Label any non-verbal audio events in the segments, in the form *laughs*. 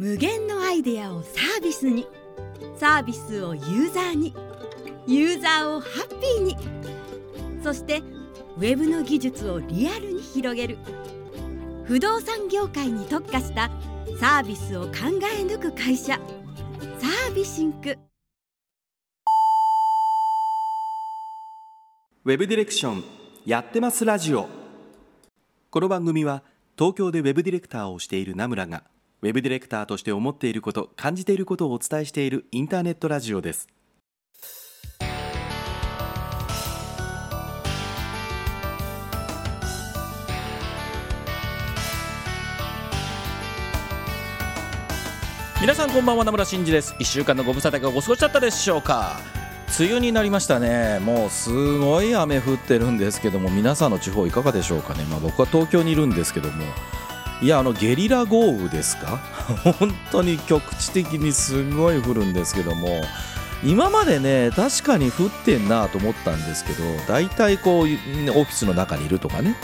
無限のアイデアをサービスに。サービスをユーザーに。ユーザーをハッピーに。そしてウェブの技術をリアルに広げる。不動産業界に特化したサービスを考え抜く会社。サービシンク。ウェブディレクションやってますラジオ。この番組は東京でウェブディレクターをしている名村がウェブディレクターとして思っていること感じていることをお伝えしているインターネットラジオです。皆さんこんばんは名村真司です。1週間のご無沙汰がご過ごしだったでしょうか。梅雨になりましたね。もうすごい雨降ってるんですけども皆さんの地方いかがでしょうかね。まあ僕は東京にいるんですけどもいやあのゲリラ豪雨ですか？*laughs* 本当に局地的にすごい降るんですけども今までね確かに降ってんなと思ったんですけど大体こうオフィスの中にいるとかね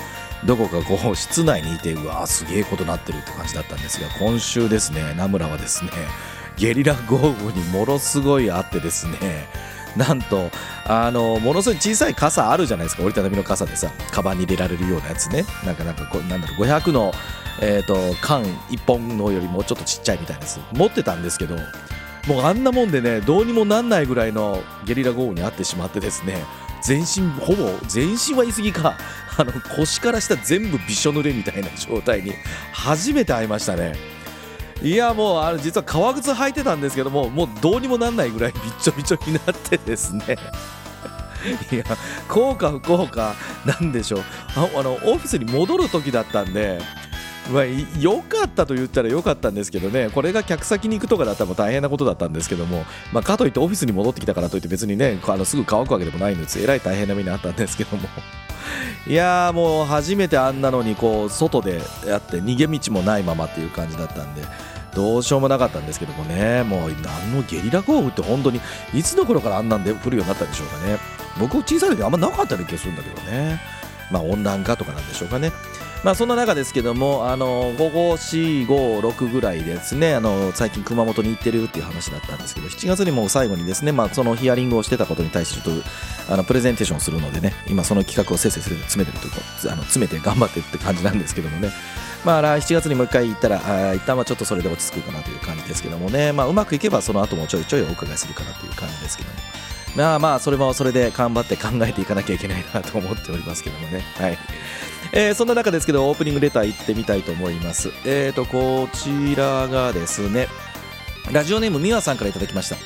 どこかこう室内にいてうわーすげえことなってるって感じだったんですが今週ですね名村はですねゲリラ豪雨にものすごいあってですね *laughs* なんとあのものすごい小さい傘あるじゃないですか。折りたたみの傘でさカバンに入れられるようなやつね。なんかなんかこなんだろう500の、えーと、缶1本のよりもちょっとちっちゃいみたいなやつ持ってたんですけどもうあんなもんでねどうにもなんないぐらいのゲリラ豪雨に遭ってしまってですね全身ほぼ全身は言い過ぎかあの腰から下全部びしょ濡れみたいな状態に初めて会いましたね。いやもうあの実は革靴履いてたんですけどももうどうにもなんないぐらいびっちょびちょになってですね。*laughs* いや効果不効果。なんでしょう。あのオフィスに戻る時だったんでまあ、良かったと言ったら良かったんですけどね、これが客先に行くとかだったら大変なことだったんですけども、まあ、かといってオフィスに戻ってきたからといって別にね、あのすぐ乾くわけでもないんです、えらい大変な目にあったんですけども。いやーもう初めてあんなのにこう外でやって逃げ道もないままっていう感じだったんでどうしようもなかったんですけどもね。もう何のゲリラ豪雨って本当にいつの頃からあんなんで降るようになったんでしょうかね。僕小さい時あんまなかったような気がするんだけどね。まあ温暖化とかなんでしょうかね。まあ、そんな中ですけども、あの午後4、5、6ぐらいですね、あの最近熊本に行ってるっていう話だったんですけど、7月にも最後にですね、まあ、そのヒアリングをしてたことに対してちょっとあのプレゼンテーションするのでね、今その企画をせっせ詰めてるというか、あの詰めて頑張ってって感じなんですけどもね、まあ、7月にもう一回行ったら、あ一旦はちょっとそれで落ち着くかなという感じですけどもね、まあ、うまくいけばその後もちょいちょいお伺いするかなという感じですけども。まあまあ、それもそれで頑張って考えていかなきゃいけないなと思っておりますけどもね。はい。えー、そんな中ですけど、オープニングレター行ってみたいと思います。えーと、こちらがですね、ラジオネームみわさんからいただきました。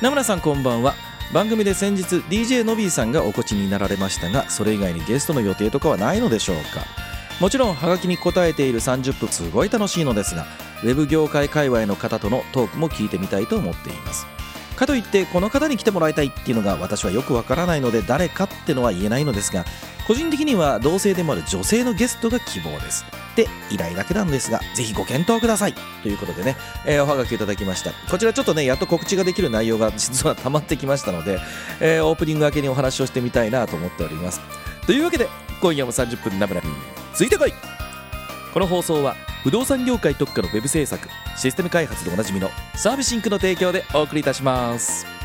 名村さんこんばんは。番組で先日 DJ のびーさんがお越しになられましたが、それ以外にゲストの予定とかはないのでしょうかもちろんハガキに答えている30分すごい楽しいのですがウェブ業界界隈の方とのトークも聞いてみたいと思っていますかといってこの方に来てもらいたいっていうのが私はよくわからないので誰かってのは言えないのですが個人的には同性でもある女性のゲストが希望です。で依頼だけなんですがぜひご検討ください。ということでね、えー、おはがきいただきました。こちらちょっとねやっと告知ができる内容が *laughs* 実は溜まってきましたので、えー、オープニング明けにお話をしてみたいなと思っております。というわけで今夜も30分ナブラについてこい。この放送は不動産業界特化の web 制作システム開発でおなじみのサービスシンクの提供でお送りいたします。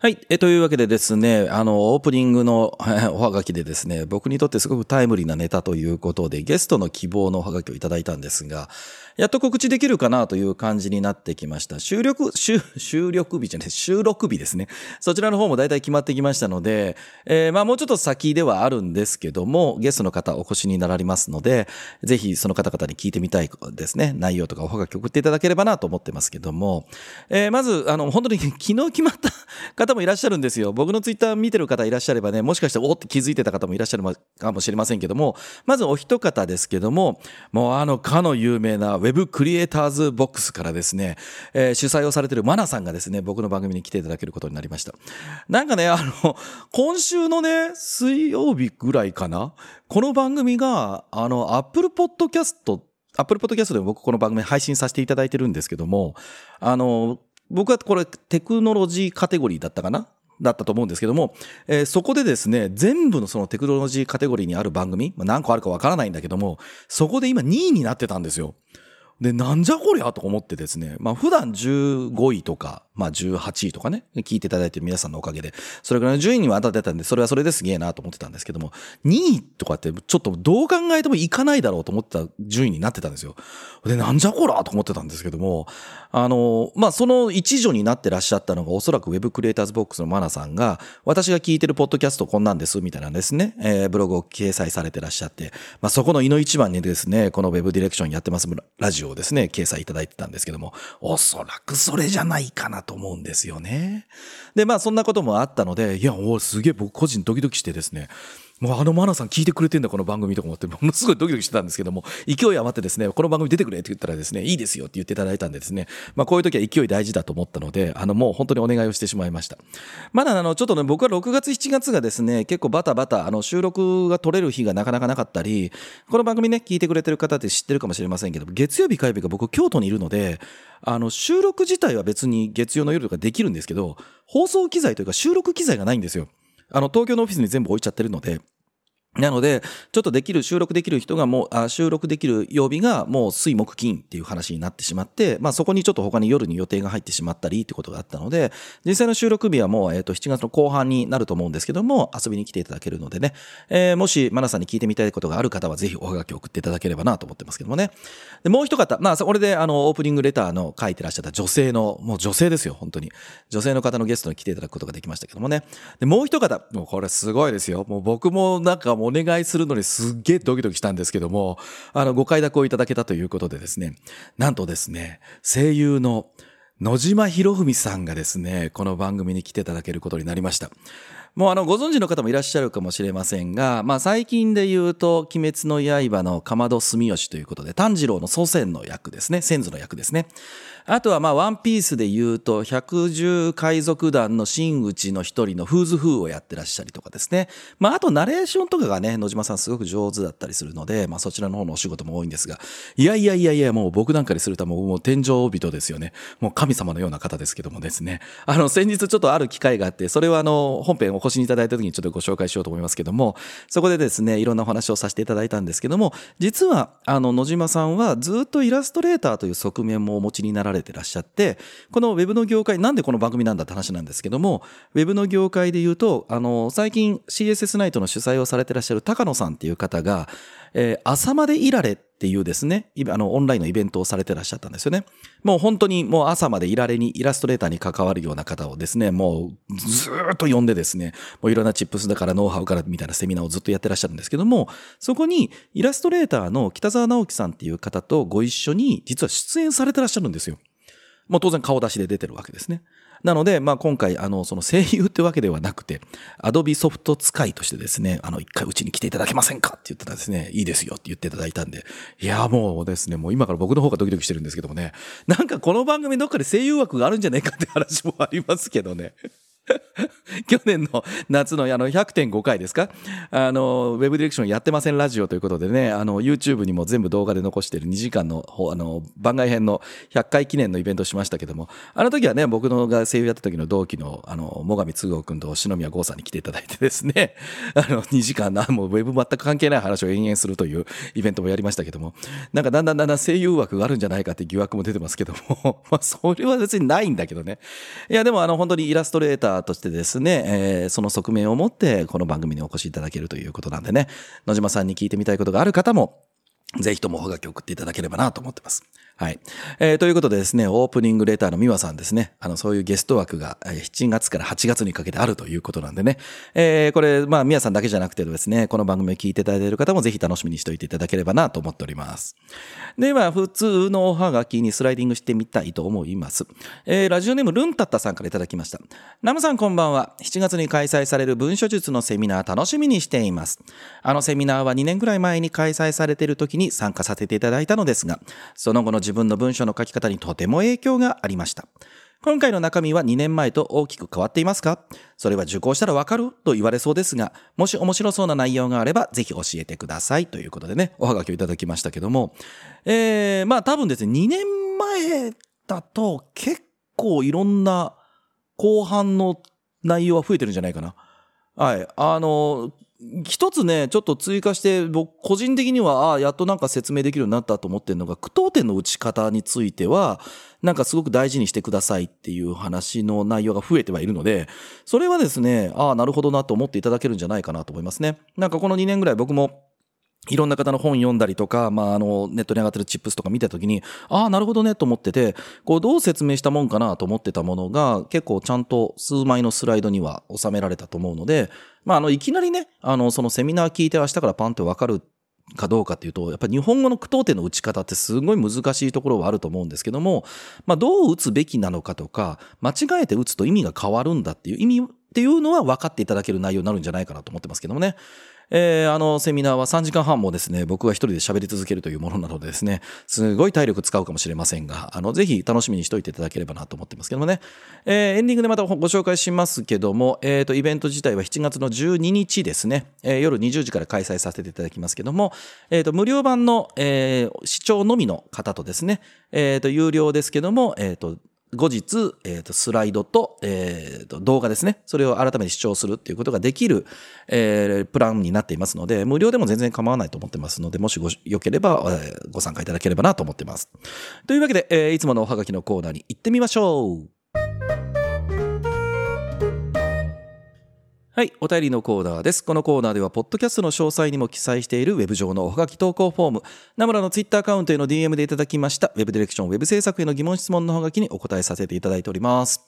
はい。え、というわけでですね、あの、オープニングの *laughs* おはがきでですね、僕にとってすごくタイムリーなネタということで、ゲストの希望のおはがきをいただいたんですが、やっと告知できるかなという感じになってきました。収録、収、収録日じゃない、収録日ですね。そちらの方も大体決まってきましたので、えー、まあもうちょっと先ではあるんですけども、ゲストの方お越しになられますので、ぜひその方々に聞いてみたいですね。内容とかおはがき送っていただければなと思ってますけども、えー、まず、あの、本当に *laughs* 昨日決まった方もいらっしゃるんですよ。僕のツイッター見てる方いらっしゃればね、もしかしておって気づいてた方もいらっしゃるかもしれませんけども、まずお一方ですけども、もうあのかの有名なウェブクリエイターズボックスからですね、えー、主催をされてるマナさんがですね、僕の番組に来ていただけることになりました。なんかね、あの、今週のね、水曜日ぐらいかな、この番組が、あの、Apple Podcast アップルポッドキャストで僕この番組配信させていただいてるんですけども、あの、僕はこれテクノロジーカテゴリーだったかな？だったと思うんですけども、えー、そこでですね、全部のそのテクノロジーカテゴリーにある番組、まあ、何個あるかわからないんだけども、そこで今2位になってたんですよ。で、なんじゃこりゃと思ってですね、まあ普段15位とか、まあ18位とかね、聞いていただいてる皆さんのおかげで、それぐらいの順位には当たってたんで、それはそれですげえなと思ってたんですけども、2位とかってちょっとどう考えてもいかないだろうと思ってた順位になってたんですよ。で、なんじゃこらと思ってたんですけども、あの、まあその一助になってらっしゃったのがおそらく Web クリエイターズボックスのマナさんが、私が聞いてるポッドキャストこんなんです、みたいなんですね、えー、ブログを掲載されてらっしゃって、まあそこの井の一番にですね、この Web ディレクションやってますラジオをですね、掲載いただいてたんですけども、おそらくそれじゃないかなと思うんですよね。で、まあそんなこともあったので、いや、おすげえ僕個人ドキドキしてですね、もうあのマナさん聞いてくれてんだ、この番組とか思って、ものすごいドキドキしてたんですけども、勢い余ってですね、この番組出てくれって言ったらですね、いいですよって言っていただいたんでですね、まあこういう時は勢い大事だと思ったので、あのもう本当にお願いをしてしまいました。まだあの、ちょっとね、僕は6月7月がですね、結構バタバタ、あの収録が取れる日がなかなかなかったり、この番組ね、聞いてくれてる方って知ってるかもしれませんけど、月曜日火曜日が僕京都にいるので、あの収録自体は別に月曜の夜とかできるんですけど、放送機材というか収録機材がないんですよ。あの、東京のオフィスに全部置いちゃってるので、なので、ちょっとできる、収録できる人がもう、あ収録できる曜日がもう水木金っていう話になってしまって、まあそこにちょっと他に夜に予定が入ってしまったりってことがあったので、実際の収録日はもう、えっ、と、7月の後半になると思うんですけども、遊びに来ていただけるのでね、えー、もし、マナさんに聞いてみたいことがある方は、ぜひおはがき送っていただければなと思ってますけどもね。で、もう一方、まあ、これで、あの、オープニングレターの書いてらっしゃった女性の、もう女性ですよ、本当に。女性の方のゲストに来ていただくことができましたけどもね。で、もう一方、もうこれすごいですよ。もう僕もなんかもうお願いするのにすっげえドキドキしたんですけども、あの、ご快諾をいただけたということでですね、なんとですね、声優の野島博文さんがですね、この番組に来ていただけることになりました。もうあの、ご存知の方もいらっしゃるかもしれませんが、まあ最近で言うと、鬼滅の刃のかまど住吉ということで、炭治郎の祖先の役ですね、先祖の役ですね。あとはまあ、ワンピースで言うと、百獣海賊団の真打ちの一人のフーズフーをやってらっしゃりとかですね。まあ、あとナレーションとかがね、野島さんすごく上手だったりするので、まあそちらの方のお仕事も多いんですが、いやいやいやいや、もう僕なんかにするともうもう天井人ですよね。もう神様のような方ですけどもですね。あの、先日ちょっとある機会があって、それはあの、本編お越しいただいた時にちょっとご紹介しようと思いますけども、そこでですね、いろんなお話をさせていただいたんですけども、実は、あの、野島さんはずっとイラストレーターという側面もお持ちになられてらっしゃって、このウェブの業界、なんでこの番組なんだって話なんですけども、ウェブの業界で言うと、あの、最近 CSS ナイトの主催をされてらっしゃる高野さんっていう方が、えー、朝までいられっていうですね、あの、オンラインのイベントをされてらっしゃったんですよね。もう本当にもう朝までいられに、イラストレーターに関わるような方をですね、もうずっと呼んでですね、もういろんなチップスだからノウハウからみたいなセミナーをずっとやってらっしゃるんですけども、そこにイラストレーターの北沢直樹さんっていう方とご一緒に実は出演されてらっしゃるんですよ。もう当然顔出しで出てるわけですね。なので、まあ今回、あの、その声優ってわけではなくて、アドビソフト使いとしてですね、あの、一回うちに来ていただけませんかって言ったらですね、いいですよって言っていただいたんで、いや、もうですね、もう今から僕の方がドキドキしてるんですけどもね、なんかこの番組どっかで声優枠があるんじゃないかって話もありますけどね。*laughs* 去年の夏のあの100.5回ですか？あの、ウェブディレクションやってませんラジオということでね、あの、YouTube にも全部動画で残している2時間の、あの、番外編の100回記念のイベントしましたけども、あの時はね、僕のが声優やった時の同期の、あの、最上都合君と篠宮剛さんに来ていただいてですね、*laughs* あの、2時間な、もうウェブ全く関係ない話を延々するというイベントもやりましたけども、なんかだんだんだんだん声優枠があるんじゃないかって疑惑も出てますけども、*laughs* まあ、それは別にないんだけどね。いや、でもあの、本当にイラストレーターとしてですね、えー、その側面を持ってこの番組にお越しいただけるということなんでね、野島さんに聞いてみたいことがある方も、ぜひともおはがき送っていただければなと思ってます。はい。えー、ということでですね、オープニングレターの美和さんですね。あの、そういうゲスト枠が7月から8月にかけてあるということなんでね。えー、これ、まあ、美和さんだけじゃなくてですね、この番組を聞いていただいている方もぜひ楽しみにしておいていただければなと思っております。では、普通のおはがきにスライディングしてみたいと思います。えー、ラジオネームルンタッタさんからいただきました。ナムさんこんばんは。7月に開催される文書術のセミナー楽しみにしています。あのセミナーは2年くらい前に開催されている時に参加させていただいたのですが、その後の自分の文書の書き方にとても影響がありました。今回の中身は2年前と大きく変わっていますか？それは受講したらわかると言われそうですが、もし面白そうな内容があれば、ぜひ教えてください。ということでね、おはがきをいただきましたけども、えー、まあ多分ですね、2年前だと結構いろんな後半の内容は増えてるんじゃないかな。はい。あの、一つね、ちょっと追加して、僕、個人的には、ああ、やっとなんか説明できるようになったと思ってるのが、句読点の打ち方については、なんかすごく大事にしてくださいっていう話の内容が増えてはいるので、それはですね、ああ、なるほどなと思っていただけるんじゃないかなと思いますね。なんかこの2年ぐらい僕も、いろんな方の本読んだりとか、まあ、あの、ネットに上がってるチップスとか見たときに、ああ、なるほどねと思ってて、こう、どう説明したもんかなと思ってたものが、結構ちゃんと数枚のスライドには収められたと思うので、まあ、あの、いきなりね、あの、そのセミナー聞いて明日からパンってわかるかどうかっていうと、やっぱり日本語の句読点の打ち方ってすごい難しいところはあると思うんですけども、まあ、どう打つべきなのかとか、間違えて打つと意味が変わるんだっていう意味っていうのは分かっていただける内容になるんじゃないかなと思ってますけどもね。えー、あの、セミナーは3時間半もですね、僕が一人で喋り続けるというものなのでですね、すごい体力使うかもしれませんが、あの、ぜひ楽しみにしておいていただければなと思ってますけどもね。えー、エンディングでまたご紹介しますけども、えっ、ー、と、イベント自体は7月の12日ですね、えー、夜20時から開催させていただきますけども、えっ、ー、と、無料版の、えー、視聴のみの方とですね、えっ、ー、と、有料ですけども、えっ、ー、と、後日、えっ、ー、と、スライドと、えっ、ー、と、動画ですね。それを改めて視聴するっていうことができる、えー、プランになっていますので、無料でも全然構わないと思ってますので、もしご、良ければ、えー、ご参加いただければなと思ってます。というわけで、えー、いつものおはがきのコーナーに行ってみましょう。はい、お便りのコーナーです。このコーナーでは、ポッドキャストの詳細にも記載しているウェブ上のおはがき投稿フォーム、ナムラのツイッターアカウントへの DM でいただきました、ウェブディレクション、ウェブ制作への疑問質問のおはがきにお答えさせていただいております。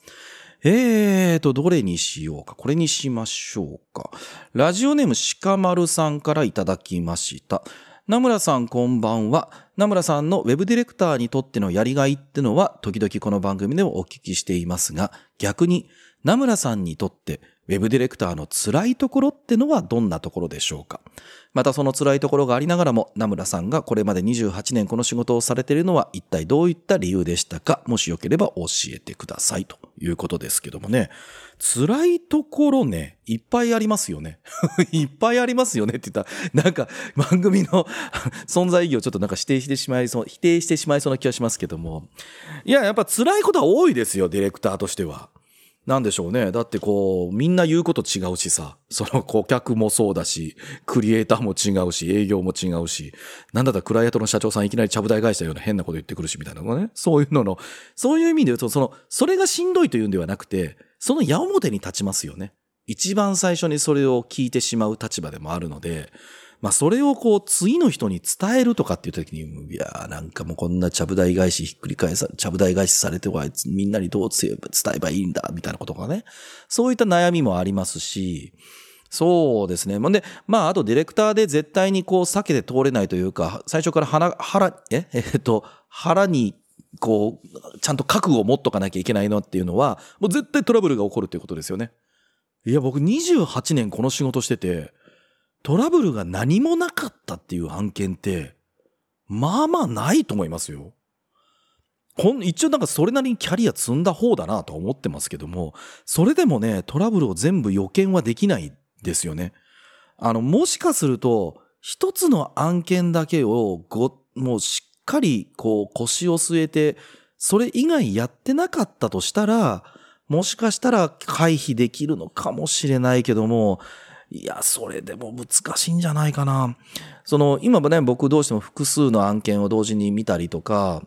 えーと、どれにしようか。これにしましょうか。ラジオネーム鹿丸さんからいただきました。名村さんこんばんは。名村さんのウェブディレクターにとってのやりがいってのは、時々この番組でもお聞きしていますが、逆に、名村さんにとってウェブディレクターの辛いところってのはどんなところでしょうか？またその辛いところがありながらも、名村さんがこれまで28年この仕事をされているのは一体どういった理由でしたか？もしよければ教えてくださいということですけどもね。辛いところね、いっぱいありますよね。*laughs* いっぱいありますよねって言ったら、なんか番組の *laughs* 存在意義をちょっとなんか否定してしまいそう、否定してしまいそうな気がしますけども。いや、やっぱ辛いことは多いですよ、ディレクターとしては。なんでしょうね。だってこう、みんな言うこと違うしさ、その顧客もそうだし、クリエイターも違うし、営業も違うし、なんだったらクライアントの社長さんいきなりちゃぶ台返したような変なこと言ってくるしみたいなのね。そういうのの、そういう意味で言うと、その、それがしんどいというんではなくて、その矢面に立ちますよね。一番最初にそれを聞いてしまう立場でもあるので、まあそれをこう次の人に伝えるとかっていう時に、いやなんかもうこんなちゃぶ台返しひっくり返さ、ちゃぶ台返しされてはみんなにどう伝えばいいんだ、みたいなことがね。そういった悩みもありますし、そうですね。で、まあ、あとディレクターで絶対にこう避けて通れないというか、最初から腹、腹、え？*laughs* えっと、腹にこう、ちゃんと覚悟を持っとかなきゃいけないのっていうのは、もう絶対トラブルが起こるっていうことですよね。いや、僕28年この仕事してて、トラブルが何もなかったっていう案件って、まあまあないと思いますよ。ほん、一応なんかそれなりにキャリア積んだ方だなと思ってますけども、それでもね、トラブルを全部予見はできないですよね。あの、もしかすると、一つの案件だけをご、もうしっかりこう腰を据えて、それ以外やってなかったとしたら、もしかしたら回避できるのかもしれないけども、いや、それでも難しいんじゃないかな。その、今もね、僕どうしても複数の案件を同時に見たりとか、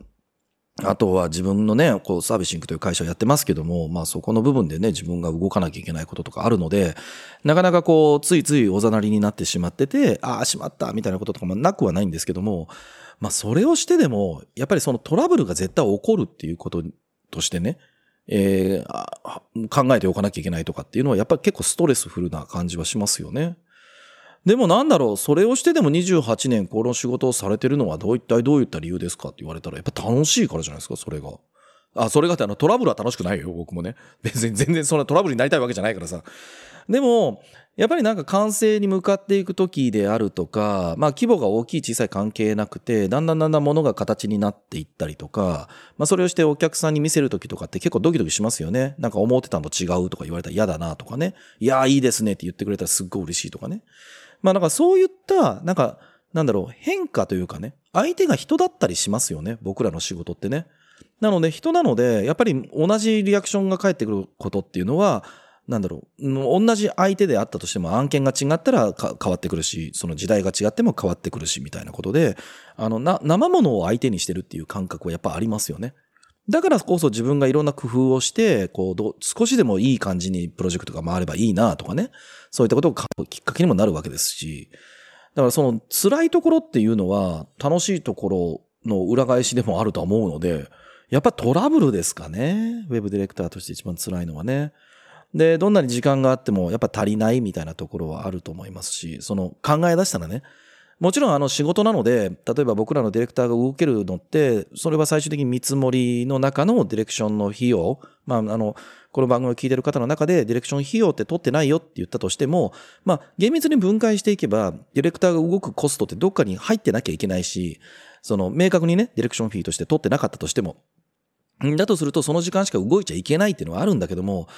あとは自分のね、こうサービシングという会社をやってますけども、まあそこの部分でね、自分が動かなきゃいけないこととかあるので、なかなかこう、ついついおざなりになってしまってて、ああ、しまった、みたいなこととかもなくはないんですけども、まあそれをしてでも、やっぱりそのトラブルが絶対起こるっていうこととしてね、えー、考えておかなきゃいけないとかっていうのはやっぱり結構ストレスフルな感じはしますよね。でもなんだろう、それをしてでも28年この仕事をされてるのはどういったどういった理由ですかって言われたらやっぱ楽しいからじゃないですか、それが。あ、それがってあのトラブルは楽しくないよ、僕もね。*laughs* 別に全然そんなトラブルになりたいわけじゃないからさ。でも、やっぱりなんか完成に向かっていく時であるとか、まあ規模が大きい小さい関係なくて、だんだんだんだんものが形になっていったりとか、まあそれをしてお客さんに見せる時とかって結構ドキドキしますよね。なんか思ってたのと違うとか言われたら嫌だなとかね。いやーいいですねって言ってくれたらすっごい嬉しいとかね。まあなんかそういった、なんか、なんだろう、変化というかね、相手が人だったりしますよね。僕らの仕事ってね。なので人なので、やっぱり同じリアクションが返ってくることっていうのは、なんだろう、同じ相手であったとしても案件が違ったら変わってくるし、その時代が違っても変わってくるし、みたいなことで、あの、な、生ものを相手にしてるっていう感覚はやっぱありますよね。だからこそ自分がいろんな工夫をして、こうど、少しでもいい感じにプロジェクトが回ればいいなとかね。そういったことがきっかけにもなるわけですし。だからその辛いところっていうのは楽しいところの裏返しでもあると思うので、やっぱトラブルですかね。ウェブディレクターとして一番辛いのはね。で、どんなに時間があってもやっぱ足りないみたいなところはあると思いますし、その考え出したらね、もちろんあの仕事なので、例えば僕らのディレクターが動けるのって、それは最終的に見積もりの中のディレクションの費用、まあ、あの、この番組を聞いてる方の中でディレクション費用って取ってないよって言ったとしても、まあ、厳密に分解していけば、ディレクターが動くコストってどっかに入ってなきゃいけないし、その、明確にね、ディレクションフィーとして取ってなかったとしても、だとするとその時間しか動いちゃいけないっていうのはあるんだけども、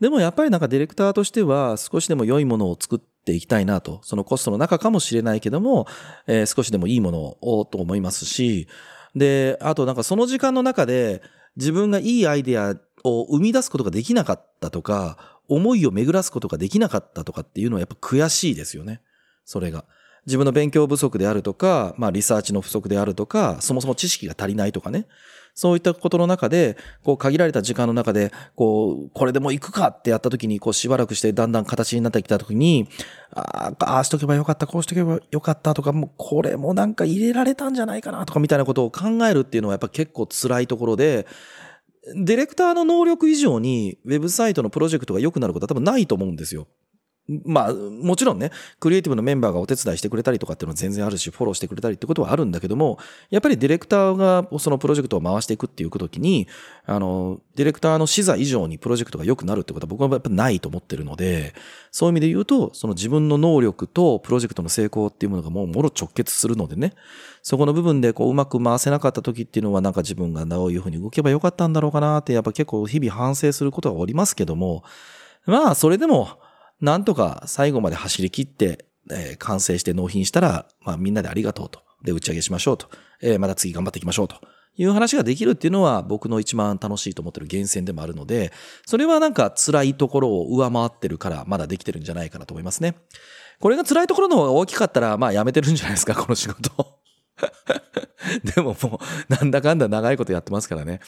でもやっぱりなんかディレクターとしては少しでも良いものを作っていきたいなと、そのコストの中かもしれないけども、えー、少しでもいいものをと思いますし、で、あとなんかその時間の中で自分がいいアイデアを生み出すことができなかったとか、思いを巡らすことができなかったとかっていうのはやっぱ悔しいですよね。それが。自分の勉強不足であるとか、まあリサーチの不足であるとか、そもそも知識が足りないとかね。そういったことの中で、こう限られた時間の中で、こう、これでも行くかってやった時に、こうしばらくしてだんだん形になってきた時に、ああ、ああしとけばよかった、こうしとけばよかったとか、もうこれもなんか入れられたんじゃないかなとかみたいなことを考えるっていうのはやっぱ結構辛いところで、ディレクターの能力以上にウェブサイトのプロジェクトが良くなることは多分ないと思うんですよ。まあ、もちろんね、クリエイティブのメンバーがお手伝いしてくれたりとかっていうのは全然あるし、フォローしてくれたりってことはあるんだけども、やっぱりディレクターがそのプロジェクトを回していくっていう時に、あの、ディレクターの視座以上にプロジェクトが良くなるってことは僕はやっぱないと思ってるので、そういう意味で言うと、その自分の能力とプロジェクトの成功っていうものがもうもろ直結するのでね、そこの部分でこううまく回せなかった時っていうのはなんか自分がどういうふうに動けばよかったんだろうかなって、やっぱ結構日々反省することがおりますけども、まあ、それでも、なんとか最後まで走り切って、えー、完成して納品したら、まあみんなでありがとうと。で、打ち上げしましょうと。えー、また次頑張っていきましょうと。いう話ができるっていうのは僕の一番楽しいと思ってる源泉でもあるので、それはなんか辛いところを上回ってるからまだできてるんじゃないかなと思いますね。これが辛いところの方が大きかったら、まあやめてるんじゃないですか、この仕事。*laughs* でももう、なんだかんだ長いことやってますからね。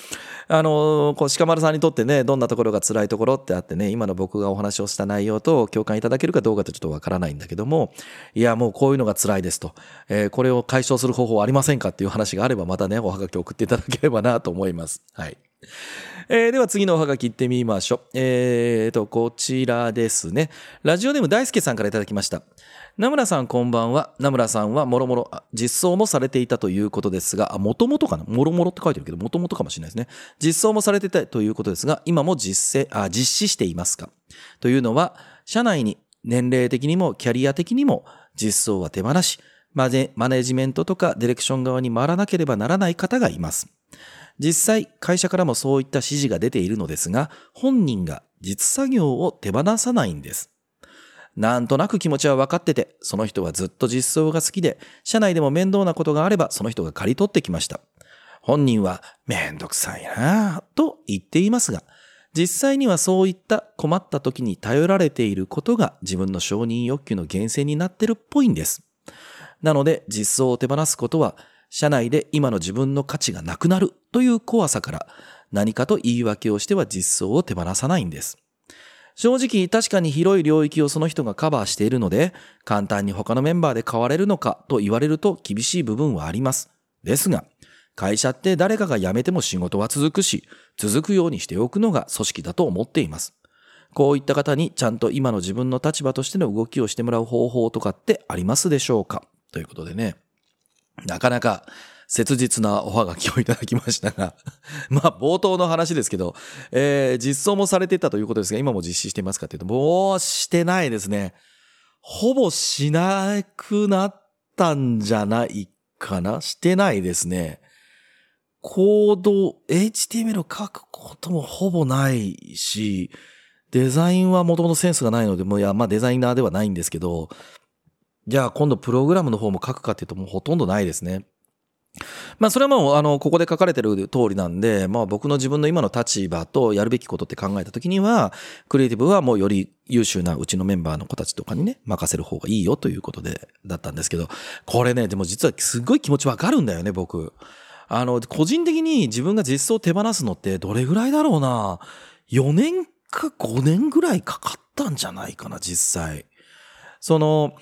あの、こう、鹿丸さんにとってね、どんなところが辛いところってあってね、今の僕がお話をした内容と共感いただけるかどうかってちょっとわからないんだけども、いや、もうこういうのが辛いですと、えー、これを解消する方法ありませんかっていう話があれば、またね、おはがき送っていただければなと思います。はい。えー、では次のおはがき行ってみましょう。えーと、こちらですね。ラジオネーム大輔さんからいただきました。名村さんこんばんは。名村さんはもろもろ実装もされていたということですが、あもともとかな？もろもろって書いてるけど、もともとかもしれないですね。実装もされていたということですが、今も実践あ実施していますか？というのは、社内に年齢的にもキャリア的にも実装は手放し、マネマネジメントとかディレクション側に回らなければならない方がいます。実際、会社からもそういった指示が出ているのですが、本人が実作業を手放さないんです。なんとなく気持ちは分かってて、その人はずっと実装が好きで、社内でも面倒なことがあればその人が刈り取ってきました。本人はめんどくさいなぁと言っていますが、実際にはそういった困った時に頼られていることが自分の承認欲求の源泉になってるっぽいんです。なので実装を手放すことは、社内で今の自分の価値がなくなるという怖さから何かと言い訳をしては実装を手放さないんです。正直確かに広い領域をその人がカバーしているので、簡単に他のメンバーで変われるのかと言われると厳しい部分はあります。ですが、会社って誰かが辞めても仕事は続くし、続くようにしておくのが組織だと思っています。こういった方にちゃんと今の自分の立場としての動きをしてもらう方法とかってありますでしょうか？ということでね。なかなか切実なおはがきをいただきましたが *laughs* まあ冒頭の話ですけど、えー、実装もされてたということですが、今も実施していますかっていうと、もうしてないですね。ほぼしなくなったんじゃないかな？してないですね。コード、HTML を書くこともほぼないし、デザインはもともとセンスがないので、もういや、まあデザイナーではないんですけど、じゃあ今度プログラムの方も書くかっていうともうほとんどないですね。まあそれはもうあのここで書かれてる通りなんで、まあ僕の自分の今の立場とやるべきことって考えた時には、クリエイティブはもうより優秀なうちのメンバーの子たちとかにね、任せる方がいいよということで、だったんですけど、これね、でも実はすごい気持ちわかるんだよね、僕。あの、個人的に自分が実装手放すのってどれぐらいだろうな。4年か5年ぐらいかかったんじゃないかな、実際。その、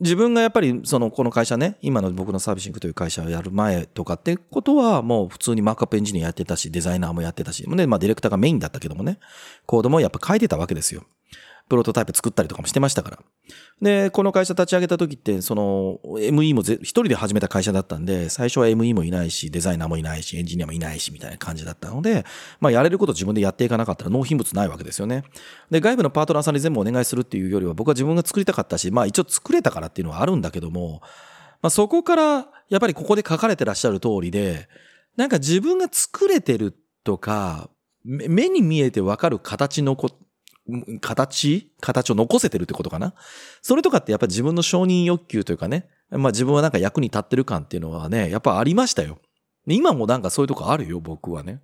自分がやっぱりそのこの会社ね今の僕のサービシングという会社をやる前とかってことはもう普通にマークアップエンジニアやってたしデザイナーもやってたし、ねまあ、ディレクターがメインだったけどもねコードもやっぱ書いてたわけですよ。プロトタイプ作ったりとかもしてましたから。で、この会社立ち上げた時って、その、ME も一人で始めた会社だったんで、最初は ME もいないし、デザイナーもいないし、エンジニアもいないし、みたいな感じだったので、まあ、やれること自分でやっていかなかったら納品物ないわけですよね。で、外部のパートナーさんに全部お願いするっていうよりは、僕は自分が作りたかったし、まあ、一応作れたからっていうのはあるんだけども、まあ、そこから、やっぱりここで書かれてらっしゃる通りで、なんか自分が作れてるとか、目に見えてわかる形のこ形？形を残せてるってことかな？それとかってやっぱ自分の承認欲求というかね、まあ自分はなんか役に立ってる感っていうのはね、やっぱありましたよ。今もなんかそういうとこあるよ、僕はね。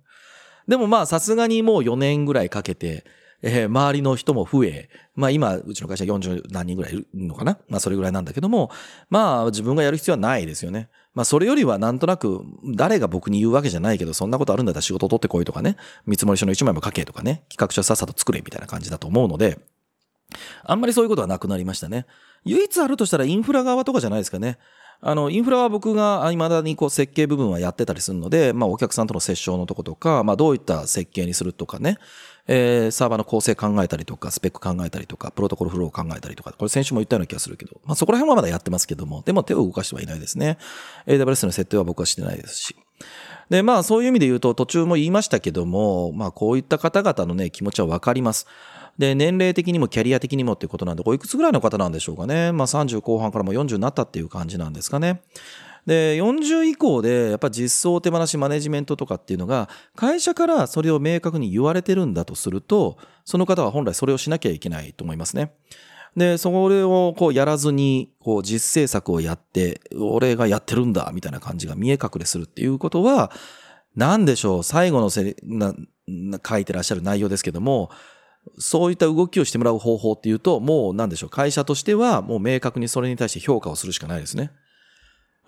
でもまあさすがにもう4年ぐらいかけて、えー、周りの人も増え、まあ今、うちの会社40何人ぐらいいるのかな？まあそれぐらいなんだけども、まあ自分がやる必要はないですよね。まあそれよりはなんとなく、誰が僕に言うわけじゃないけど、そんなことあるんだったら仕事取ってこいとかね、見積書の1枚も書けとかね、企画書さっさと作れみたいな感じだと思うので、あんまりそういうことはなくなりましたね。唯一あるとしたらインフラ側とかじゃないですかね。あの、インフラは僕が未だにこう設計部分はやってたりするので、まあお客さんとの接触のとことか、まあどういった設計にするとかね、えー、サーバーの構成考えたりとか、スペック考えたりとか、プロトコルフローを考えたりとか、これ先週も言ったような気がするけど、まあそこら辺はまだやってますけども、でも手を動かしてはいないですね。AWS の設定は僕はしてないですし。で、まあそういう意味で言うと途中も言いましたけども、まあこういった方々のね、気持ちはわかります。で、年齢的にもキャリア的にもっていうことなんで、おいくつぐらいの方なんでしょうかね。まあ30後半からも40になったっていう感じなんですかね。で、40以降で、やっぱ実装手放しマネジメントとかっていうのが、会社からそれを明確に言われてるんだとすると、その方は本来それをしなきゃいけないと思いますね。で、それをこうやらずに、こう実制作をやって、俺がやってるんだ、みたいな感じが見え隠れするっていうことは、なんでしょう、最後のせな書いてらっしゃる内容ですけども、そういった動きをしてもらう方法っていうと、もうなんでしょう、会社としてはもう明確にそれに対して評価をするしかないですね。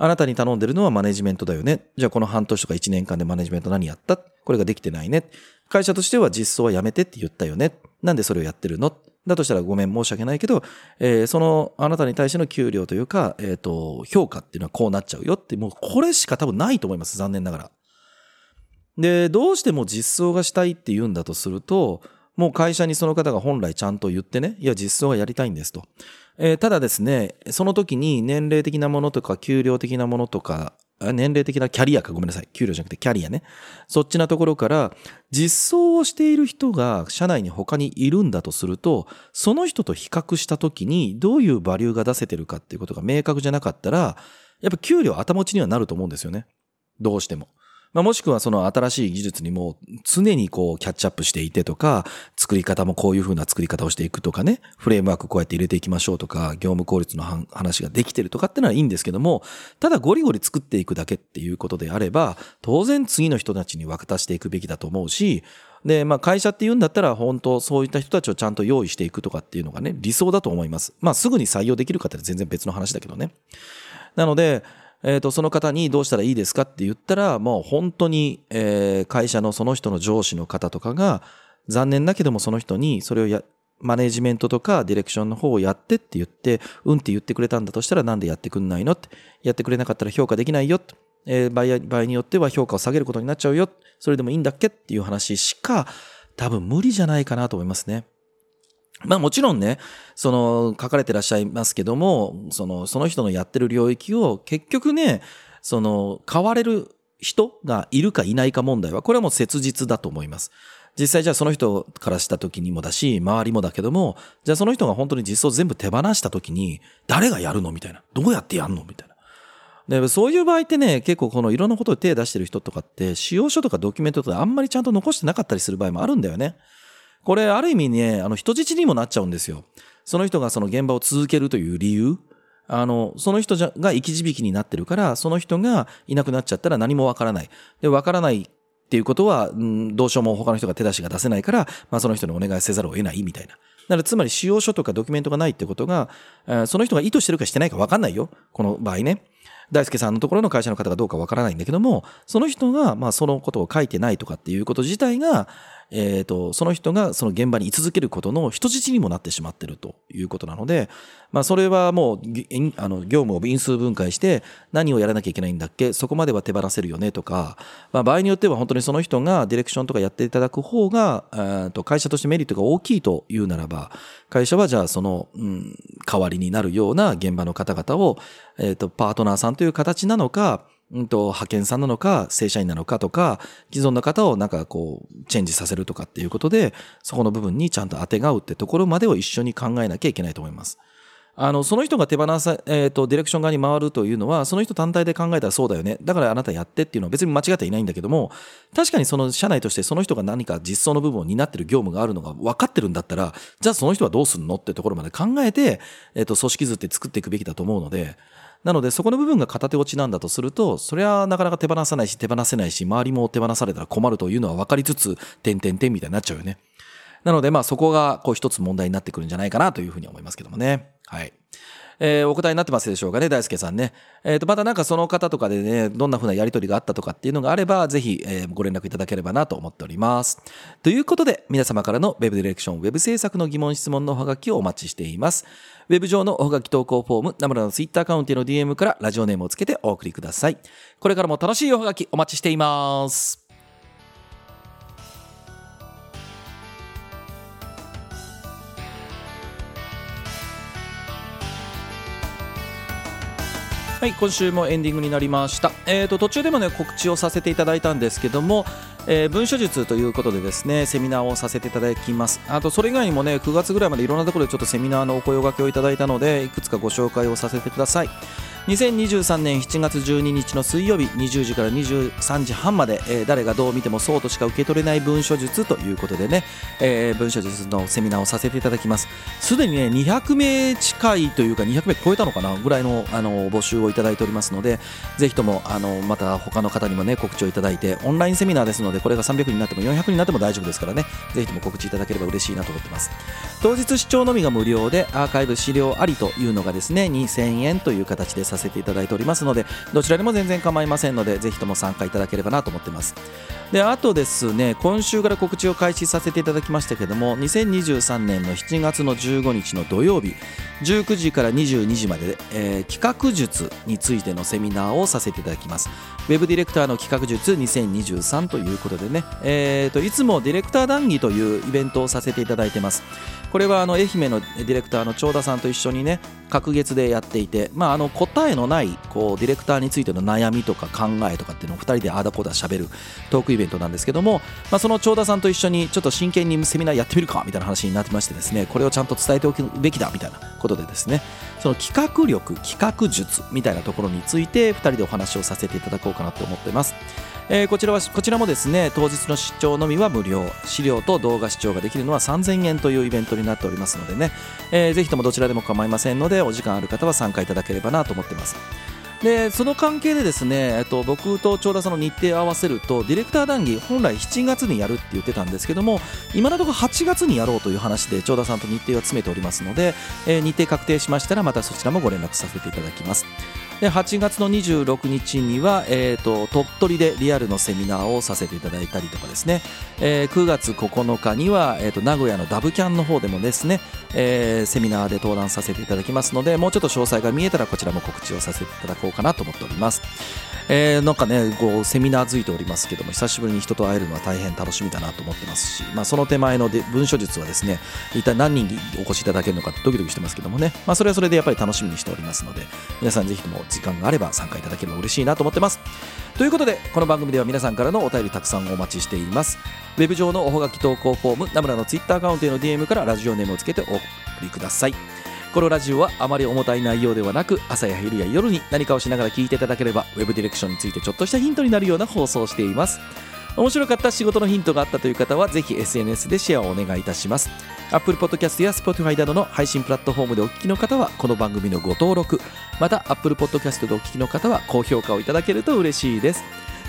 あなたに頼んでるのはマネジメントだよね。じゃあこの半年とか1年間でマネジメント何やった？これができてないね。会社としては実装はやめてって言ったよね。なんでそれをやってるの？だとしたらごめん申し訳ないけど、えー、そのあなたに対しての給料というか、えっ、ー、と、評価っていうのはこうなっちゃうよって、もうこれしか多分ないと思います。残念ながら。で、どうしても実装がしたいって言うんだとすると、もう会社にその方が本来ちゃんと言ってね、いや、実装はやりたいんですと。えー、ただですね、その時に年齢的なものとか給料的なものとか、年齢的なキャリアかごめんなさい。給料じゃなくてキャリアね。そっちなところから、実装をしている人が社内に他にいるんだとすると、その人と比較した時にどういうバリューが出せてるかっていうことが明確じゃなかったら、やっぱ給料頭打ちにはなると思うんですよね。どうしても。まあ、もしくはその新しい技術にも常にこうキャッチアップしていてとか、作り方もこういう風な作り方をしていくとかね、フレームワークこうやって入れていきましょうとか、業務効率の話ができてるとかってのはいいんですけども、ただゴリゴリ作っていくだけっていうことであれば、当然次の人たちに渡していくべきだと思うし、で、まあ会社って言うんだったら本当そういった人たちをちゃんと用意していくとかっていうのがね、理想だと思います。まあすぐに採用できるかって全然別の話だけどね。なので、えーと、その方にどうしたらいいですかって言ったらもう本当に、えー、会社のその人の上司の方とかが残念だけどもその人にそれをやマネジメントとかディレクションの方をやってって言ってうんって言ってくれたんだとしたらなんでやってくんないのってやってくれなかったら評価できないよえー、場合場合によっては評価を下げることになっちゃうよそれでもいいんだっけっていう話しか多分無理じゃないかなと思いますね。まあもちろんね、その書かれてらっしゃいますけども、その、その人のやってる領域を結局ね、その、変われる人がいるかいないか問題は、これはもう切実だと思います。実際じゃあその人からした時にもだし、周りもだけども、じゃあその人が本当に実装全部手放した時に、誰がやるのみたいな。どうやってやるのみたいな。で、そういう場合ってね、結構このいろんなことを手出してる人とかって、使用書とかドキュメントとかあんまりちゃんと残してなかったりする場合もあるんだよね。これ、ある意味ね、あの、人質にもなっちゃうんですよ。その人がその現場を続けるという理由、あの、その人じゃが生き字引になってるから、その人がいなくなっちゃったら何もわからない。で、わからないっていうことは、うん、どうしようも他の人が手出しが出せないから、まあその人にお願いせざるを得ないみたいな。だからつまり使用書とかドキュメントがないってことが、その人が意図してるかしてないかわかんないよ。この場合ね。大輔さんのところの会社の方がどうかわからないんだけども、その人が、まあそのことを書いてないとかっていうこと自体が、えっ、ー、と、その人がその現場に居続けることの人質にもなってしまっているということなので、まあ、それはもう、あの、業務を因数分解して何をやらなきゃいけないんだっけそこまでは手放せるよねとか、まあ、場合によっては本当にその人がディレクションとかやっていただく方が、えと会社としてメリットが大きいというならば、会社はじゃあその、うん、代わりになるような現場の方々を、えっ、ー、と、パートナーさんという形なのか、うんと、派遣さんなのか、正社員なのかとか、既存の方をなんかこう、チェンジさせるとかっていうことで、そこの部分にちゃんと当てがうってところまでを一緒に考えなきゃいけないと思います。あの、その人が手放さ、えっ、ー、と、ディレクション側に回るというのは、その人単体で考えたらそうだよね。だからあなたやってっていうのは別に間違っていないんだけども、確かにその社内としてその人が何か実装の部分を担ってる業務があるのが分かってるんだったら、じゃあその人はどうすんのってところまで考えて、えっ、ー、と、組織図って作っていくべきだと思うので、なので、そこの部分が片手落ちなんだとすると、それはなかなか手放さないし、手放せないし、周りも手放されたら困るというのは分かりつつ、点々点みたいになっちゃうよね。なので、まあそこが、こう一つ問題になってくるんじゃないかなというふうに思いますけどもね。はい。えー、お答えになってますでしょうかね、大輔さんね。えっ、ー、と、またなんかその方とかでね、どんな風なやりとりがあったとかっていうのがあれば、ぜひ、えー、ご連絡いただければなと思っております。ということで、皆様からの Web ディレクション、Web 制作の疑問、質問のおはがきをお待ちしています。ウェブ上のおはがき投稿フォーム、ナムラのツイッターアカウントへの DM からラジオネームをつけてお送りください。これからも楽しいおはがきお待ちしています。はい、今週もエンディングになりました。えっ、ー、と、途中でもね、告知をさせていただいたんですけども、えー、文書術ということでですね、セミナーをさせていただきます。あと、それ以外にもね、9月ぐらいまでいろんなところでちょっとセミナーのお声がけをいただいたので、いくつかご紹介をさせてください。2023年7月12日の水曜日20時から23時半まで、えー、誰がどう見てもそうとしか受け取れない文書術ということでね、えー、文書術のセミナーをさせていただきます。すでにね200名近いというか200名超えたのかなぐらいのあの募集をいただいておりますのでぜひともあのまた他の方にもね告知をいただいてオンラインセミナーですのでこれが300人になっても400人になっても大丈夫ですからねぜひとも告知いただければ嬉しいなと思ってます。当日視聴のみが無料でアーカイブ資料ありというのがですね2000円という形です。させていただいておりますのでどちらでも全然構いませんのでぜひとも参加いただければなと思ってます。であとですね今週から告知を開始させていただきましたけども2023年の7月の15日の土曜日19時から22時まで、えー、企画術についてのセミナーをさせていただきます。ウェブディレクターの企画術2023ということでね、えーと、いつもディレクター談義というイベントをさせていただいてます。これはあの愛媛のディレクターの長田さんと一緒にね隔月でやっていて、まあ、あの答えのないこうディレクターについての悩みとか考えとかっていうのを2人であだこだしゃべるトークイベントなんですけども、まあ、その長田さんと一緒にちょっと真剣にセミナーやってみるかみたいな話になってましてですねこれをちゃんと伝えておくべきだみたいなことでですねその企画力企画術みたいなところについて2人でお話をさせていただこうかなと思ってます。えー、こちらはこちらもですね当日の視聴のみは無料。資料と動画視聴ができるのは3000円というイベントになっておりますのでね、えー、ぜひともどちらでも構いませんのでお時間ある方は参加いただければなと思ってます。でその関係でですね、えっと、僕と長田さんの日程を合わせるとディレクター談義本来7月にやるって言ってたんですけども今のところ8月にやろうという話で長田さんと日程を詰めておりますので、えー、日程確定しましたらまたそちらもご連絡させていただきます。で8月の26日には、えーと、鳥取でリアルのセミナーをさせていただいたりとかですね、えー、9月9日には、えーと、名古屋のダブキャンの方でもですね、えー、セミナーで登壇させていただきますのでもうちょっと詳細が見えたらこちらも告知をさせていただこうかなと思っております。えー、なんかねこうセミナーづいておりますけども久しぶりに人と会えるのは大変楽しみだなと思ってますし、まあ、その手前ので文書術はですね一体何人にお越しいただけるのかドキドキしてますけどもね、まあ、それはそれでやっぱり楽しみにしておりますので皆さんぜひとも時間があれば参加いただければ嬉しいなと思ってます。ということでこの番組では皆さんからのお便りたくさんお待ちしています。ウェブ上のおはがき投稿フォームナムラのツイッターアカウントへの DM からラジオネームをつけてお送りください。このラジオはあまり重たい内容ではなく朝や昼や夜に何かをしながら聞いていただければウェブディレクションについてちょっとしたヒントになるような放送をしています。面白かった仕事のヒントがあったという方はぜひ SNS でシェアをお願いいたします。Apple Podcast や Spotify などの配信プラットフォームでお聞きの方はこの番組のご登録。また Apple Podcast でお聞きの方は高評価をいただけると嬉しいです。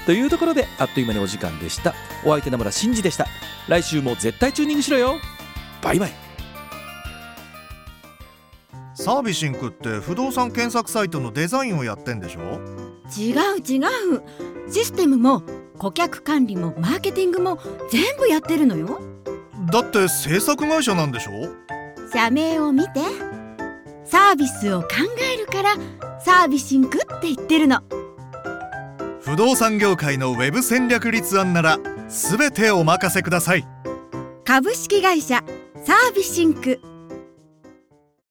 というところであっという間にお時間でした。お相手名村真司でした。来週も絶対チューニングしろよ。バイバイ。サービシンクって不動産検索サイトのデザインをやってんでしょ？違う違う。システムも顧客管理もマーケティングも全部やってるのよ。だって制作会社なんでしょ？社名を見てサービスを考えるからサービシンクって言ってるの。不動産業界のウェブ戦略立案なら全てお任せください。株式会社サービシンク